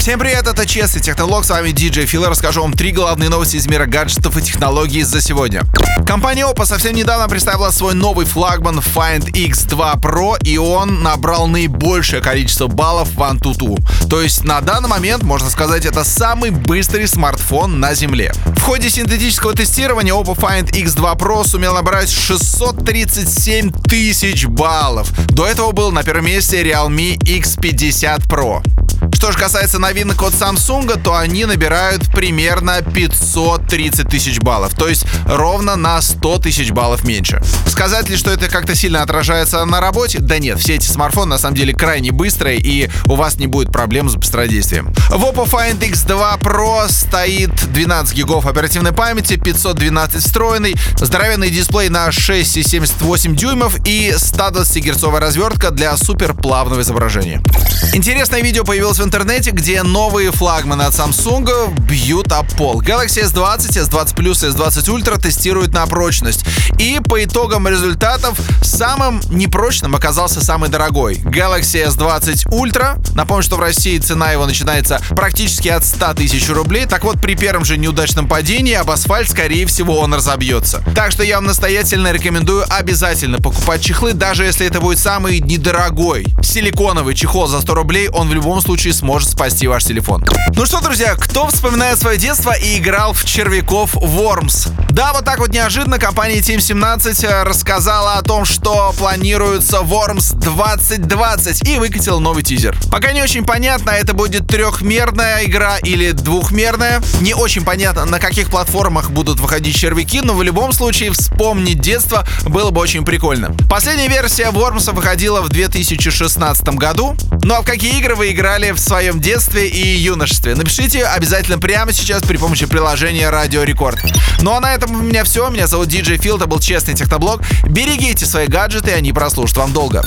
Всем привет, это Честный Технолог, с вами DJ Фил. Расскажу вам три главные новости из мира гаджетов и технологий за сегодня. Компания Oppo совсем недавно представила свой новый флагман Find X2 Pro, и он набрал наибольшее количество баллов в AnTuTu. То есть на данный момент, можно сказать, это самый быстрый смартфон на Земле. В ходе синтетического тестирования Oppo Find X2 Pro сумел набрать 637 тысяч баллов. До этого был на первом месте Realme X50 Pro. Что же касается новинок от Samsung, то они набирают примерно 530 тысяч баллов, то есть ровно на 100 тысяч баллов меньше. Сказать ли, что это как-то сильно отражается на работе? Да нет, все эти смартфоны на самом деле крайне быстрые, и у вас не будет проблем с быстродействием. В Oppo Find X2 Pro стоит 12 гигов оперативной памяти, 512 встроенный, здоровенный дисплей на 6,78 дюймов и 120 герцовая развертка для суперплавного изображения. Интересное видео появилось в интернете, где новые флагманы от Samsung бьют об пол. Galaxy S20, S20 Plus и S20 Ultra тестируют на прочность. И по итогам результатов самым непрочным оказался самый дорогой. Galaxy S20 Ultra. Напомню, что в России цена его начинается практически от 100 тысяч рублей. Так вот, при первом же неудачном падении об асфальт, скорее всего, он разобьется. Так что я вам настоятельно рекомендую обязательно покупать чехлы, даже если это будет самый недорогой. Силиконовый чехол за 100 рублей, он в любом случае сможет спасти ваш телефон. Ну что, друзья, кто вспоминает свое детство и играл в червяков Worms? Да, вот так вот неожиданно компания Team 17 э, рассказала о том, что планируется Worms 2020 и выкатила новый тизер. Пока не очень понятно, это будет трехмерная игра или двухмерная. Не очень понятно, на каких платформах будут выходить червяки, но в любом случае вспомнить детство было бы очень прикольно. Последняя версия Worms выходила в 2016 году. Ну а в какие игры вы играли в своем детстве и юношестве? Напишите обязательно прямо сейчас при помощи приложения Радио Рекорд. Ну а на этом у меня все. Меня зовут DJ Фил, это был Честный Техноблог. Берегите свои гаджеты, они прослужат вам долго.